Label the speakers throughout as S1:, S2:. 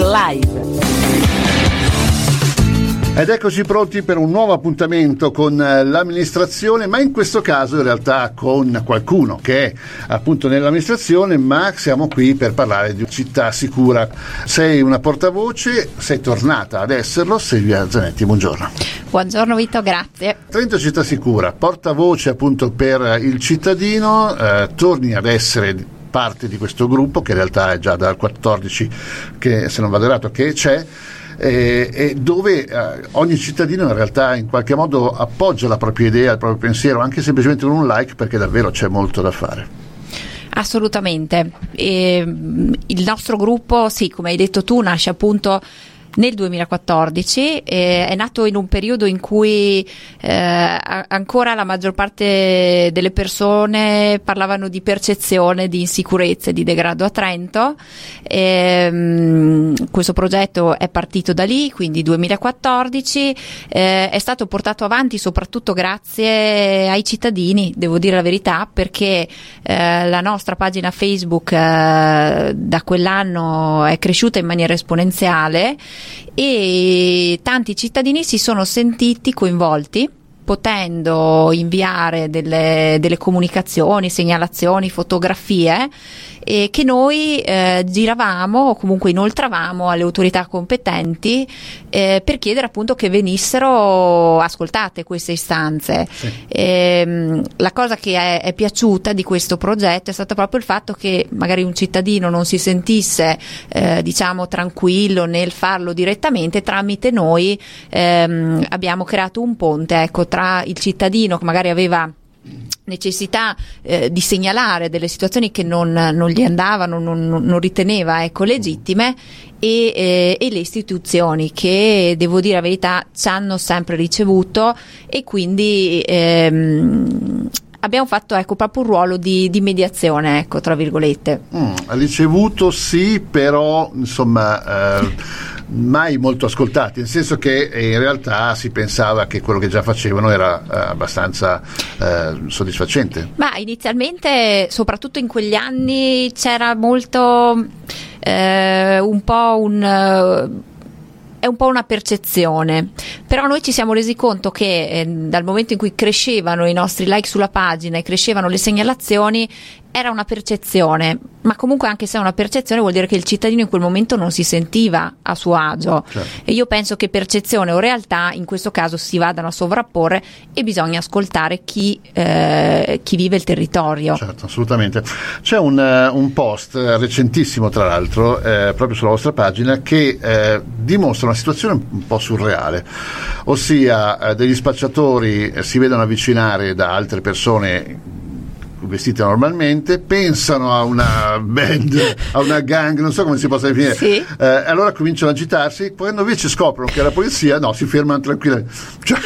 S1: live.
S2: Ed eccoci pronti per un nuovo appuntamento con eh, l'amministrazione, ma in questo caso in realtà con qualcuno che è appunto nell'amministrazione, ma siamo qui per parlare di città sicura. Sei una portavoce, sei tornata ad esserlo, Silvia Zanetti, buongiorno.
S3: Buongiorno Vito, grazie.
S2: Trento Città Sicura, portavoce appunto per il cittadino, eh, torni ad essere parte di questo gruppo che in realtà è già dal 14 che se non vado errato che c'è eh, e dove eh, ogni cittadino in realtà in qualche modo appoggia la propria idea, il proprio pensiero, anche semplicemente con un like perché davvero c'è molto da fare.
S3: Assolutamente. E, il nostro gruppo, sì, come hai detto tu, nasce appunto nel 2014, eh, è nato in un periodo in cui eh, ancora la maggior parte delle persone parlavano di percezione di insicurezza e di degrado a Trento. E, mh, questo progetto è partito da lì, quindi 2014, eh, è stato portato avanti soprattutto grazie ai cittadini, devo dire la verità, perché eh, la nostra pagina Facebook eh, da quell'anno è cresciuta in maniera esponenziale e tanti cittadini si sono sentiti coinvolti potendo inviare delle, delle comunicazioni, segnalazioni, fotografie eh, che noi eh, giravamo o comunque inoltravamo alle autorità competenti eh, per chiedere appunto che venissero ascoltate queste istanze. Sì. Ehm, la cosa che è, è, piaciuta di questo progetto è stato proprio il fatto che magari un cittadino non si sentisse eh, diciamo tranquillo nel farlo direttamente tramite noi ehm, abbiamo creato un ponte ecco, tra il cittadino che magari aveva necessità eh, di segnalare delle situazioni che non, non gli andavano, non, non riteneva ecco, legittime e, eh, e, le istituzioni che devo dire la verità ci hanno sempre ricevuto e quindi ehm, abbiamo fatto ecco, proprio un ruolo di, di mediazione, ecco, tra virgolette.
S2: Mm, ricevuto sì, però insomma... Eh, mai molto ascoltati, nel senso che eh, in realtà si pensava che quello che già facevano era eh, abbastanza eh, soddisfacente.
S3: Ma inizialmente, soprattutto in quegli anni, c'era molto eh, un po' un eh, è un po' una percezione, però noi ci siamo resi conto che eh, dal momento in cui crescevano i nostri like sulla pagina e crescevano le segnalazioni, era una percezione, ma comunque anche se è una percezione vuol dire che il cittadino in quel momento non si sentiva a suo agio certo. e io penso che percezione o realtà in questo caso si vadano a sovrapporre e bisogna ascoltare chi, eh, chi vive il territorio.
S2: Certo, assolutamente. C'è un, uh, un post recentissimo tra l'altro eh, proprio sulla vostra pagina che eh, dimostra una situazione un po' surreale, ossia eh, degli spacciatori eh, si vedono avvicinare da altre persone vestite normalmente, pensano a una band, a una gang, non so come si possa definire, sì. eh, allora cominciano a agitarsi, quando invece scoprono che è la polizia, no, si fermano tranquillamente. Cioè,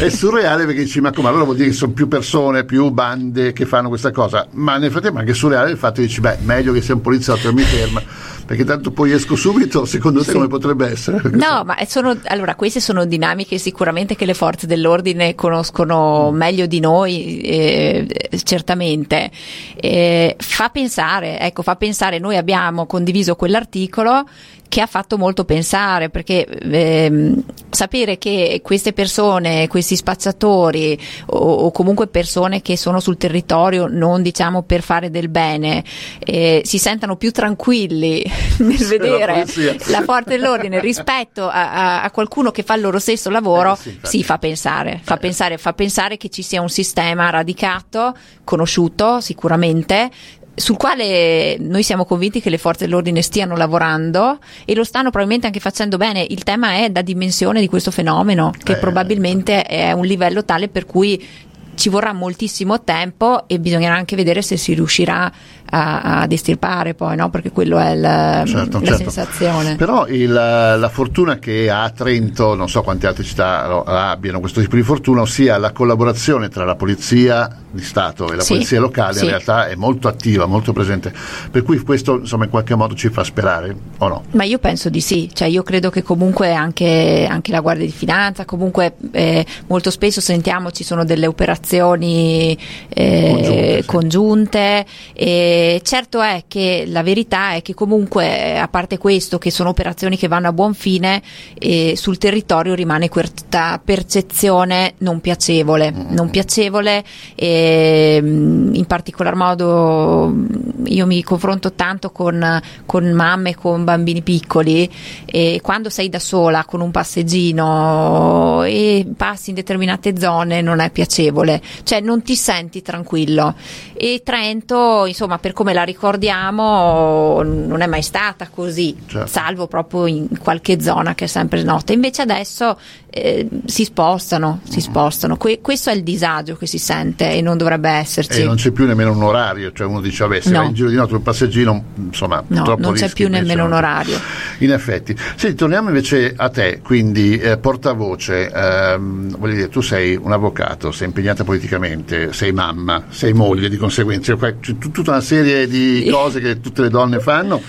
S2: è surreale perché dici, ma come allora vuol dire che sono più persone, più bande che fanno questa cosa, ma nel frattempo è anche surreale il fatto di dici, beh, meglio che sia un poliziotto e mi ferma perché tanto poi esco subito, secondo te sì. come potrebbe essere?
S3: No, ma sono, allora queste sono dinamiche sicuramente che le forze dell'ordine conoscono meglio di noi, eh, certamente. Eh, fa pensare, ecco, fa pensare, noi abbiamo condiviso quell'articolo che ha fatto molto pensare perché ehm, sapere che queste persone, questi spacciatori o, o, comunque persone che sono sul territorio non diciamo per fare del bene eh, si sentano più tranquilli nel vedere la, la forza dell'ordine rispetto a, a, a, qualcuno che fa il loro stesso lavoro, eh, sì, sì, fa pensare, fa, eh. pensare, fa pensare che ci sia un sistema radicato, conosciuto sicuramente, sul quale noi siamo convinti che le forze dell'ordine stiano lavorando e lo stanno probabilmente anche facendo bene. Il tema è la dimensione di questo fenomeno, che eh, probabilmente è a un livello tale per cui ci vorrà moltissimo tempo e bisognerà anche vedere se si riuscirà a, ad estirpare poi, no? perché quello è il, certo, la certo. sensazione.
S2: Però il, la fortuna che ha Trento, non so quante altre città abbiano questo tipo di fortuna, ossia la collaborazione tra la polizia di Stato e la
S3: Sì,
S2: polizia locale
S3: sì.
S2: in realtà è molto attiva, molto presente, per cui questo insomma in qualche modo ci fa sperare o no?
S3: Ma io penso di sì, cioè io credo che comunque anche, anche la Guardia di Finanza, comunque eh, molto spesso sentiamo ci sono delle operazioni eh,
S2: Congiunte,
S3: congiunte. E certo è che la verità è che comunque a parte questo che sono operazioni che vanno a buon fine eh, sul territorio rimane questa percezione non piacevole, non piacevole e mm, in particolar modo mm, io mi confronto tanto con, con mamme con bambini piccoli e quando sei da sola con un passeggino e passi in determinate zone non è piacevole, cioè non ti senti tranquillo e Trento insomma per come la ricordiamo non è mai stata così,
S2: Certo.
S3: salvo proprio in qualche zona che è sempre nota, invece adesso eh, si spostano, si spostano, Que- questo è il disagio che si sente e non dovrebbe esserci.
S2: E non c'è più nemmeno un orario, cioè uno dice vabbè se
S3: No.
S2: vai in giro di notte un passeggino, insomma,
S3: No,
S2: troppo
S3: non c'è
S2: rischi,
S3: più
S2: invece
S3: nemmeno un orario.
S2: In effetti. Senti, torniamo invece a te, quindi eh, portavoce, ehm, voglio dire, tu sei un avvocato, sei impegnata politicamente, sei mamma, sei moglie di conseguenza, c'è tut- tutta una serie di cose che tutte le donne fanno,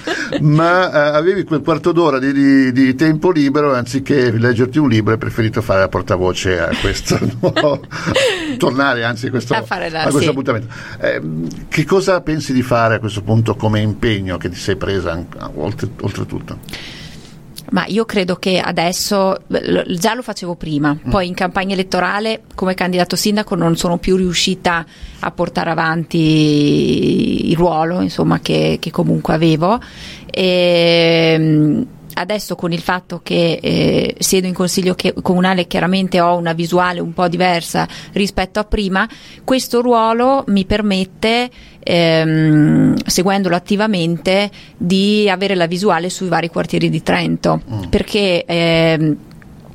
S2: ma eh, avevi quel quarto d'ora di, di- di tempo libero, anziché leggerti un libro hai preferito fare la portavoce a questo, no? tornare anzi a questo,
S3: A la-
S2: a questo
S3: sì.
S2: appuntamento. Eh, che cosa pensi di fare a questo punto come impegno che ti sei presa oltre, oltretutto?
S3: Ma io credo che adesso, già lo facevo prima,
S2: Mm.
S3: poi in campagna elettorale come candidato sindaco non sono più riuscita a portare avanti il ruolo insomma, che, che comunque avevo. E, mm, adesso con il fatto che eh, siedo in consiglio che- comunale chiaramente ho una visuale un po' diversa rispetto a prima, questo ruolo mi permette ehm, seguendolo attivamente di avere la visuale sui vari quartieri di Trento. Perché ehm,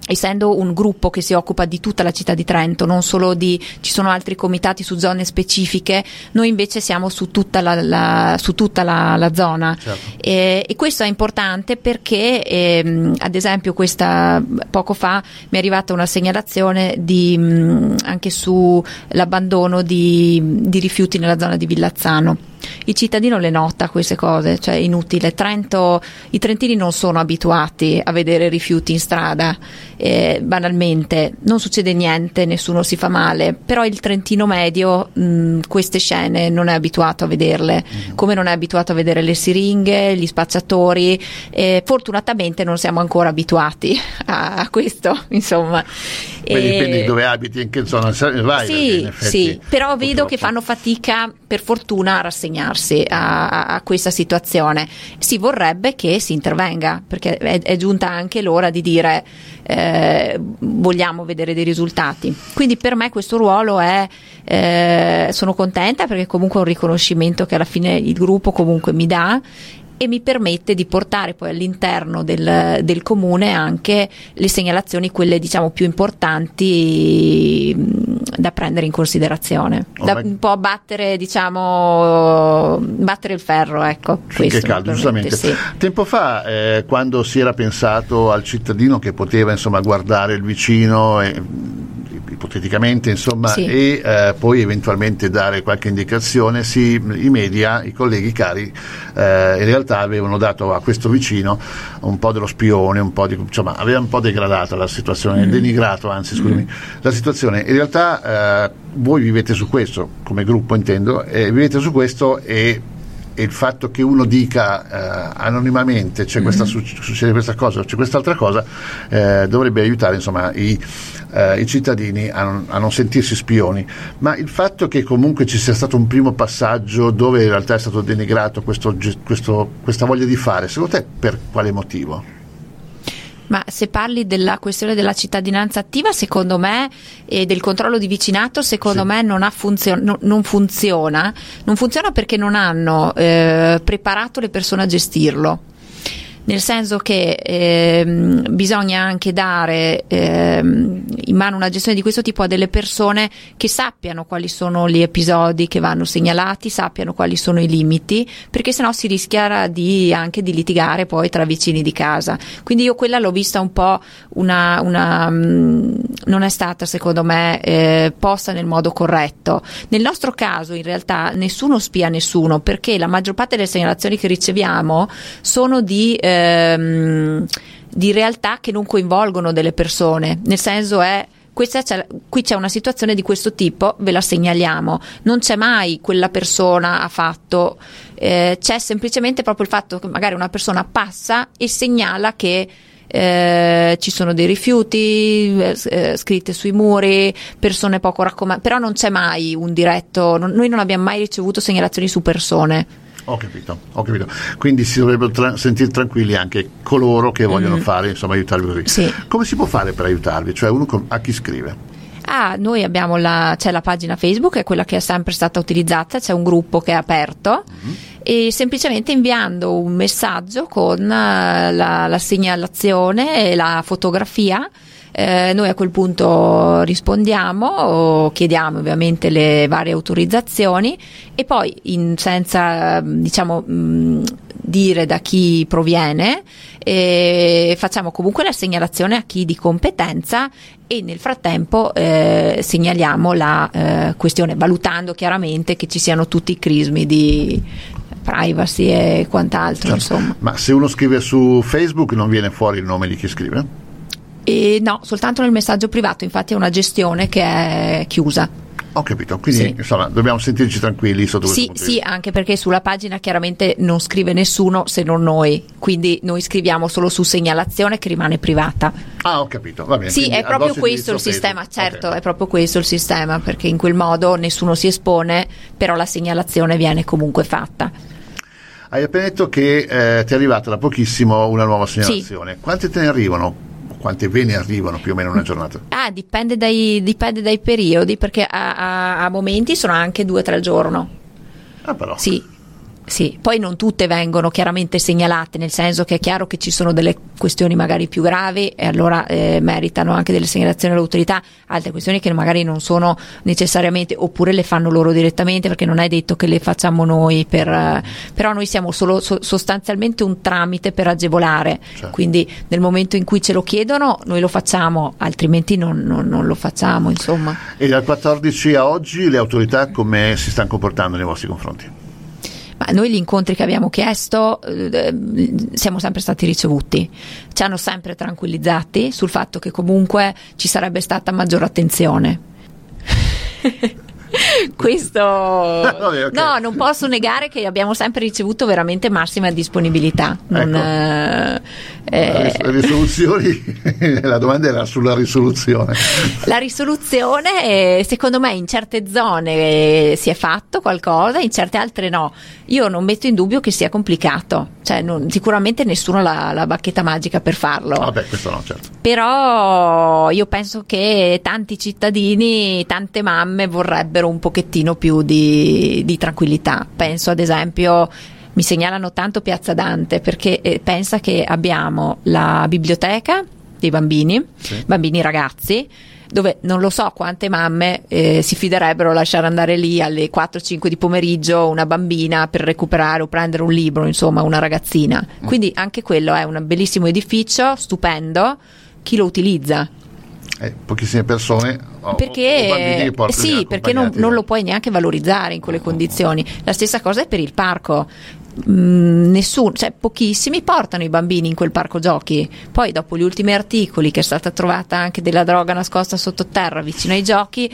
S3: essendo un gruppo che si occupa di tutta la città di Trento, non solo di ci sono altri comitati su zone specifiche, noi invece siamo su tutta la, la- su tutta la- la zona.
S2: Certo.
S3: E, e questo è importante perché, ehm, ad esempio, questa, poco fa mi è arrivata una segnalazione di, mh, anche sull'abbandono di, di rifiuti nella zona di Villazzano. Il cittadino le nota queste cose, cioè è inutile. Trento, I trentini non sono abituati a vedere rifiuti in strada, eh, banalmente, non succede niente, nessuno si fa male, però il trentino medio mh, queste scene non è abituato a vederle, come non è abituato a vedere le siringhe, gli spacciatori. eh, fortunatamente non siamo ancora abituati a, a questo, insomma.
S2: Poi
S3: E-
S2: dipende di dove abiti e in che zona vai.
S3: sì, sì, però vedo che
S2: purtroppo-
S3: fanno fatica per fortuna a rassegnarsi a, a- questa situazione. Si vorrebbe che si intervenga, perché è, è giunta anche l'ora di dire eh, vogliamo vedere dei risultati. Quindi per me questo ruolo è, eh, sono contenta perché comunque è un riconoscimento che alla fine il gruppo comunque mi dà e mi permette di portare poi all'interno del, del comune anche le segnalazioni, quelle diciamo più importanti mh, da prendere in considerazione,
S2: Oh,
S3: da
S2: ma-
S3: un po' battere, diciamo, battere il ferro, ecco. Questo
S2: è caldo, giustamente.
S3: sì.
S2: Tempo fa, eh, quando si era pensato al cittadino che poteva insomma, guardare il vicino, e, ipoteticamente, insomma,
S3: Sì.
S2: e eh, poi eventualmente dare qualche indicazione, sì, i media, i colleghi cari, eh, in realtà avevano dato a questo vicino un po' dello spione, un po' di, insomma, aveva un po' degradato la situazione, denigrato anzi, scusami, la situazione. In realtà eh, voi vivete su questo, come gruppo intendo, vivete su questo e e il fatto che uno dica eh, anonimamente c'è questa, su- succede questa cosa o c'è quest'altra cosa eh, dovrebbe aiutare insomma, i, eh, i cittadini a non, a non sentirsi spioni ma il fatto che comunque ci sia stato un primo passaggio dove in realtà è stato denigrato questo questo- questa voglia di fare secondo te per quale motivo?
S3: Ma se parli della questione della cittadinanza attiva, secondo me, e del controllo di vicinato, secondo
S2: Sì.
S3: me non, ha funzio- no- non funziona. Non funziona perché non hanno eh, preparato le persone a gestirlo. Nel senso che ehm, bisogna anche dare ehm, in mano una gestione di questo tipo a delle persone che sappiano quali sono gli episodi che vanno segnalati, sappiano quali sono i limiti, perché sennò si rischia di, anche di litigare poi tra vicini di casa. Quindi io quella l'ho vista un po' una, una mm, non è stata secondo me eh, posta nel modo corretto. Nel nostro caso in realtà nessuno spia nessuno perché la maggior parte delle segnalazioni che riceviamo sono di ehm, di realtà che non coinvolgono delle persone, nel senso è c'è, qui c'è una situazione di questo tipo, ve la segnaliamo. Non c'è mai quella persona ha fatto, eh, c'è semplicemente proprio il fatto che magari una persona passa e segnala che eh, ci sono dei rifiuti eh, eh scritte sui muri, persone poco raccomandate, però non c'è mai un diretto, non, noi non abbiamo mai ricevuto segnalazioni su persone.
S2: Ho capito, ho capito. Quindi si dovrebbero tra- sentire tranquilli anche coloro che vogliono mm-hmm. fare, insomma, aiutarvi così.
S3: Sì.
S2: Come si può fare per aiutarvi? Cioè, uno con- a chi scrive?
S3: Ah, noi abbiamo la, c'è la pagina Facebook, è quella che è sempre stata utilizzata, c'è un gruppo che è aperto mm-hmm. e semplicemente inviando un messaggio con uh, la, la segnalazione e la fotografia eh, noi a quel punto rispondiamo, chiediamo ovviamente le varie autorizzazioni e poi in, senza diciamo, mh, dire da chi proviene eh, facciamo comunque la segnalazione a chi di competenza e nel frattempo eh, segnaliamo la eh, questione valutando chiaramente che ci siano tutti i crismi di privacy e quant'altro certo.
S2: ma se uno scrive su Facebook non viene fuori il nome di chi scrive?
S3: E no, soltanto nel messaggio privato, infatti è una gestione che è chiusa.
S2: Ho capito, quindi sì. insomma dobbiamo sentirci tranquilli sotto
S3: questo
S2: sì,
S3: punto Sì, anche perché sulla pagina chiaramente non scrive nessuno se non noi, quindi noi scriviamo solo su segnalazione che rimane privata.
S2: Ah, ho capito, va bene.
S3: Sì, è proprio questo il sistema, Facebook. certo, okay. è proprio questo il sistema, perché in quel modo nessuno si espone, però la segnalazione viene comunque fatta.
S2: Hai appena detto che eh, ti è arrivata da pochissimo una nuova segnalazione. Sì. Quante te ne arrivano? Quante ve ne arrivano più o meno in una giornata?
S3: Ah, dipende dai, dipende dai periodi, perché a, a, a momenti sono anche due o tre al giorno.
S2: Ah, però.
S3: Sì. Sì, poi non tutte vengono chiaramente segnalate, nel senso che è chiaro che ci sono delle questioni magari più gravi e allora eh, meritano anche delle segnalazioni all'autorità, altre questioni che magari non sono necessariamente, oppure le fanno loro direttamente perché non è detto che le facciamo noi, per, eh, però noi siamo solo so, sostanzialmente un tramite per agevolare, certo. quindi nel momento in cui ce lo chiedono noi lo facciamo, altrimenti non, non, non lo facciamo. Insomma.
S2: E dal 14 a oggi le autorità come si stanno comportando nei vostri confronti?
S3: Ma noi gli incontri che abbiamo chiesto eh, siamo sempre stati ricevuti, ci hanno sempre tranquillizzati sul fatto che comunque ci sarebbe stata maggiore attenzione. Questo Vabbè, okay. no, non posso negare che abbiamo sempre ricevuto veramente massima disponibilità. Non,
S2: ecco. eh, le risoluzioni, la domanda era sulla risoluzione.
S3: La risoluzione, secondo me, in certe zone si è fatto qualcosa, in certe altre no. Io non metto in dubbio che sia complicato, cioè non, sicuramente nessuno ha la bacchetta magica per farlo.
S2: Vabbè, questo no, certo.
S3: Però io penso che tanti cittadini, tante mamme vorrebbero un pochettino più di, di tranquillità. Penso ad esempio mi segnalano tanto Piazza Dante perché eh, pensa che abbiamo la biblioteca dei bambini, sì. bambini ragazzi, dove non lo so quante mamme eh, si fiderebbero a lasciare andare lì alle 4-5 di pomeriggio una bambina per recuperare o prendere un libro, insomma una ragazzina. Mm. Quindi anche quello è un bellissimo edificio, stupendo, chi lo utilizza?
S2: Eh, pochissime persone
S3: perché, o, o sì, perché non, non, lo puoi neanche valorizzare in quelle condizioni. La stessa cosa è per il parco. Mm, nessuno, cioè pochissimi portano i bambini in quel parco giochi. Poi dopo gli ultimi articoli che è stata trovata anche della droga nascosta sottoterra vicino ai giochi,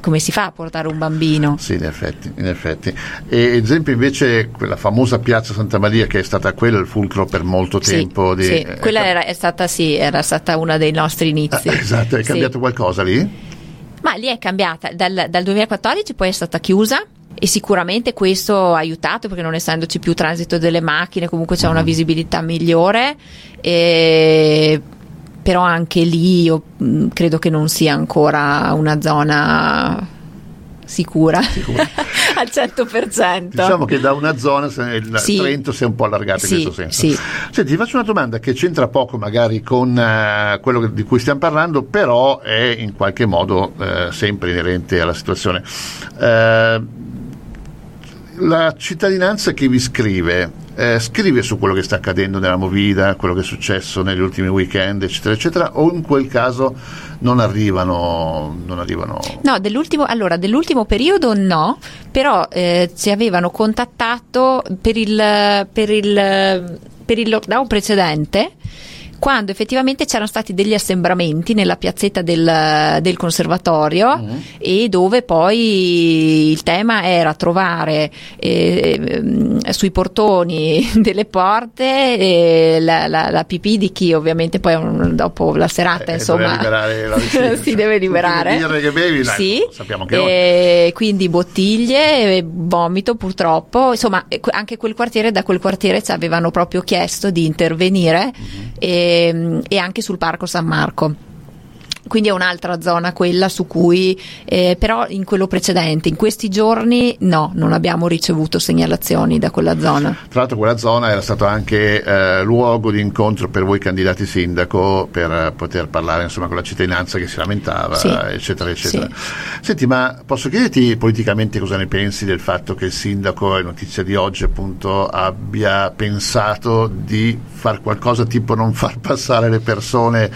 S3: come si fa a portare un bambino?
S2: Sì, in effetti, in effetti. E esempio invece quella famosa piazza Santa Maria che è stata quella il fulcro per molto tempo.
S3: Sì, di, sì. Eh, quella era, stata, sì, era stata una dei nostri inizi. Ah,
S2: esatto, è cambiato sì. qualcosa lì?
S3: Ma lì è cambiata, dal, dal 2014 poi è stata chiusa e sicuramente questo ha aiutato perché non essendoci più transito delle macchine comunque c'è una mm-hmm. visibilità migliore e però anche lì io mm, credo che non sia ancora una zona sicura. sicura. al 100%.
S2: Diciamo che da una zona il
S3: Sì.
S2: Trento si è un po' allargato
S3: Sì,
S2: in questo senso.
S3: sì.
S2: Senti, ti faccio una domanda che c'entra poco magari con eh, quello di cui stiamo parlando, però è in qualche modo eh, sempre inerente alla situazione. Eh, la cittadinanza che vi scrive, eh, scrive su quello che sta accadendo nella Movida, quello che è successo negli ultimi weekend, eccetera, eccetera, o in quel caso non arrivano, non arrivano
S3: No, dell'ultimo, allora, dell'ultimo periodo no, però eh, ci avevano contattato per il, per il, per il lockdown precedente. Quando effettivamente c'erano stati degli assembramenti nella piazzetta del, del conservatorio
S2: Mhm.
S3: e dove poi il tema era trovare eh, ehm, sui portoni delle porte eh, la, la, la pipì di chi ovviamente poi un- dopo la serata
S2: Eh,
S3: insomma
S2: liberare la
S3: si deve liberare.
S2: Le birre che bevi, dai,
S3: sì,
S2: sappiamo che
S3: e quindi bottiglie, vomito purtroppo, insomma eh, anche quel quartiere, da quel quartiere ci avevano proprio chiesto di intervenire
S2: Mhm.
S3: e, e anche sul Parco San Marco. Quindi è un'altra zona quella su cui, eh, però in quello precedente, in questi giorni no, non abbiamo ricevuto segnalazioni da quella zona.
S2: Tra l'altro quella zona era stato anche eh, luogo di incontro per voi candidati sindaco per poter parlare insomma, con la cittadinanza che si lamentava,
S3: Sì.
S2: eccetera, eccetera. Senti, ma posso chiederti politicamente cosa ne pensi del fatto che il sindaco, è notizia di oggi appunto, abbia pensato di fare qualcosa tipo non far passare le persone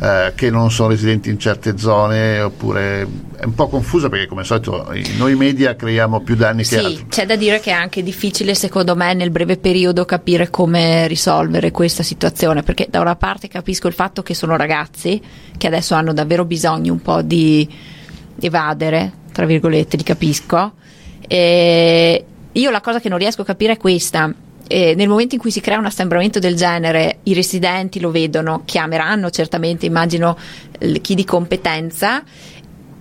S2: eh, che non sono residenti in certe zone oppure è un po' confusa perché come al solito noi media creiamo più danni che
S3: Sì,
S2: altro.
S3: c'è da dire che è anche difficile secondo me nel breve periodo capire come risolvere questa situazione, perché da una parte capisco il fatto che sono ragazzi che adesso hanno davvero bisogno un po' di evadere, tra virgolette, li capisco. E io la cosa che non riesco a capire è questa. Eh, nel momento in cui si crea un assembramento del genere, i residenti lo vedono, chiameranno certamente, immagino, chi di competenza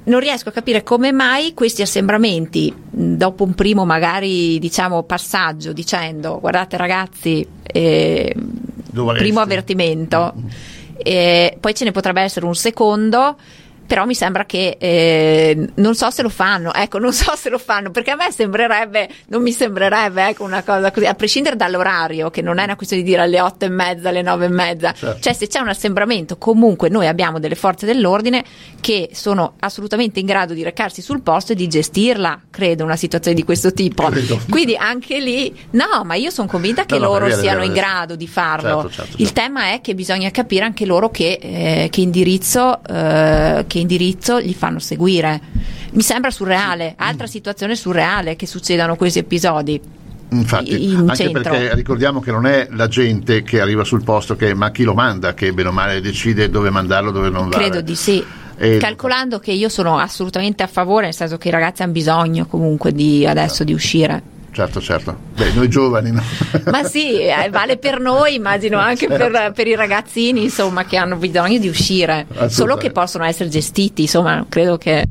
S3: non riesco a capire come mai questi assembramenti, dopo un primo magari diciamo passaggio dicendo guardate ragazzi, eh,
S2: Dovreste.
S3: primo avvertimento, eh, poi ce ne potrebbe essere un secondo. Però mi sembra che eh, non so se lo fanno, ecco, non so se lo fanno, perché a me sembrerebbe, non mi sembrerebbe ecco, una cosa così, a prescindere dall'orario, che non è una questione di dire alle otto e mezza, alle nove e mezza,
S2: Certo.
S3: cioè se c'è un assembramento, comunque noi abbiamo delle forze dell'ordine che sono assolutamente in grado di recarsi sul posto e di gestirla, credo, una situazione di questo tipo.
S2: Credo.
S3: Quindi anche lì, no, ma io sono convinta che
S2: No,
S3: loro siano in grado di farlo.
S2: Certo, certo,
S3: Il
S2: certo.
S3: tema è che bisogna capire anche loro che, eh, che indirizzo, eh, che indirizzo gli fanno seguire. Mi sembra surreale, altra situazione surreale che succedano questi episodi.
S2: Infatti,
S3: in
S2: anche
S3: centro.
S2: perché ricordiamo che non è la gente che arriva sul posto, che, ma chi lo manda che bene o male decide dove mandarlo, dove non va.
S3: Credo di sì.
S2: E-
S3: Calcolando che io sono assolutamente a favore, nel senso che i ragazzi hanno bisogno comunque di adesso di uscire.
S2: Certo, certo. Beh, noi giovani no.
S3: Ma sì, eh, vale per noi, immagino anche
S2: Certo.
S3: per, per i ragazzini, insomma, che hanno bisogno di uscire, solo che possono essere gestiti, insomma, credo che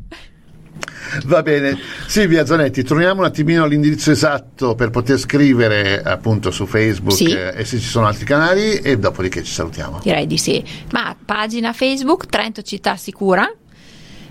S2: Va bene. Silvia Zanetti, torniamo un attimino all'indirizzo esatto per poter scrivere appunto su Facebook
S3: Sì.
S2: eh, e se ci sono altri canali e dopodiché ci salutiamo.
S3: direi di sì. Ma pagina Facebook Trento Città Sicura,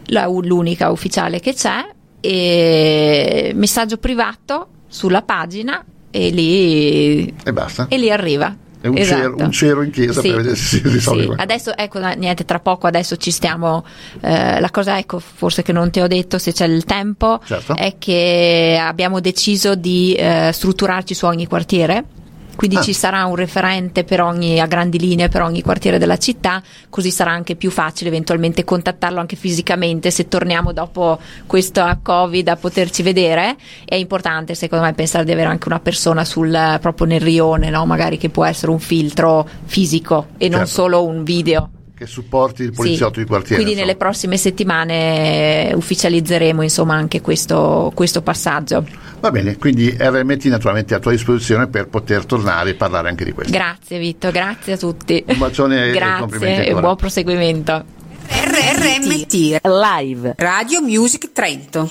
S3: la- l'unica ufficiale che c'è, e messaggio privato sulla pagina e lì,
S2: E basta.
S3: e lì arriva.
S2: È un,
S3: Esatto.
S2: cero, un cero in chiesa
S3: Sì.
S2: per vedere se si risolve
S3: Sì. Adesso, ecco, niente, tra poco adesso ci stiamo. eh, la cosa, ecco, forse che non ti ho detto se c'è il tempo,
S2: Certo.
S3: è che abbiamo deciso di eh, strutturarci su ogni quartiere. Quindi
S2: Ah.
S3: ci sarà un referente per ogni, a grandi linee per ogni quartiere della città, così sarà anche più facile eventualmente contattarlo anche fisicamente se torniamo dopo questo Covid a poterci vedere. È importante secondo me pensare di avere anche una persona sul, proprio nel rione, no? magari che può essere un filtro fisico e non
S2: Certo.
S3: solo un video.
S2: Che supporti il poliziotto
S3: Sì.
S2: di quartiere.
S3: Quindi
S2: insomma.
S3: nelle prossime settimane eh, ufficializzeremo insomma anche questo, questo passaggio.
S2: Va bene, quindi RMT naturalmente è a tua disposizione per poter tornare e parlare anche di questo.
S3: Grazie Vitto, grazie a tutti.
S2: Un bacione e complimenti
S3: Grazie e
S2: ancora.
S3: buon proseguimento.
S1: RRMT Live Radio Music Trento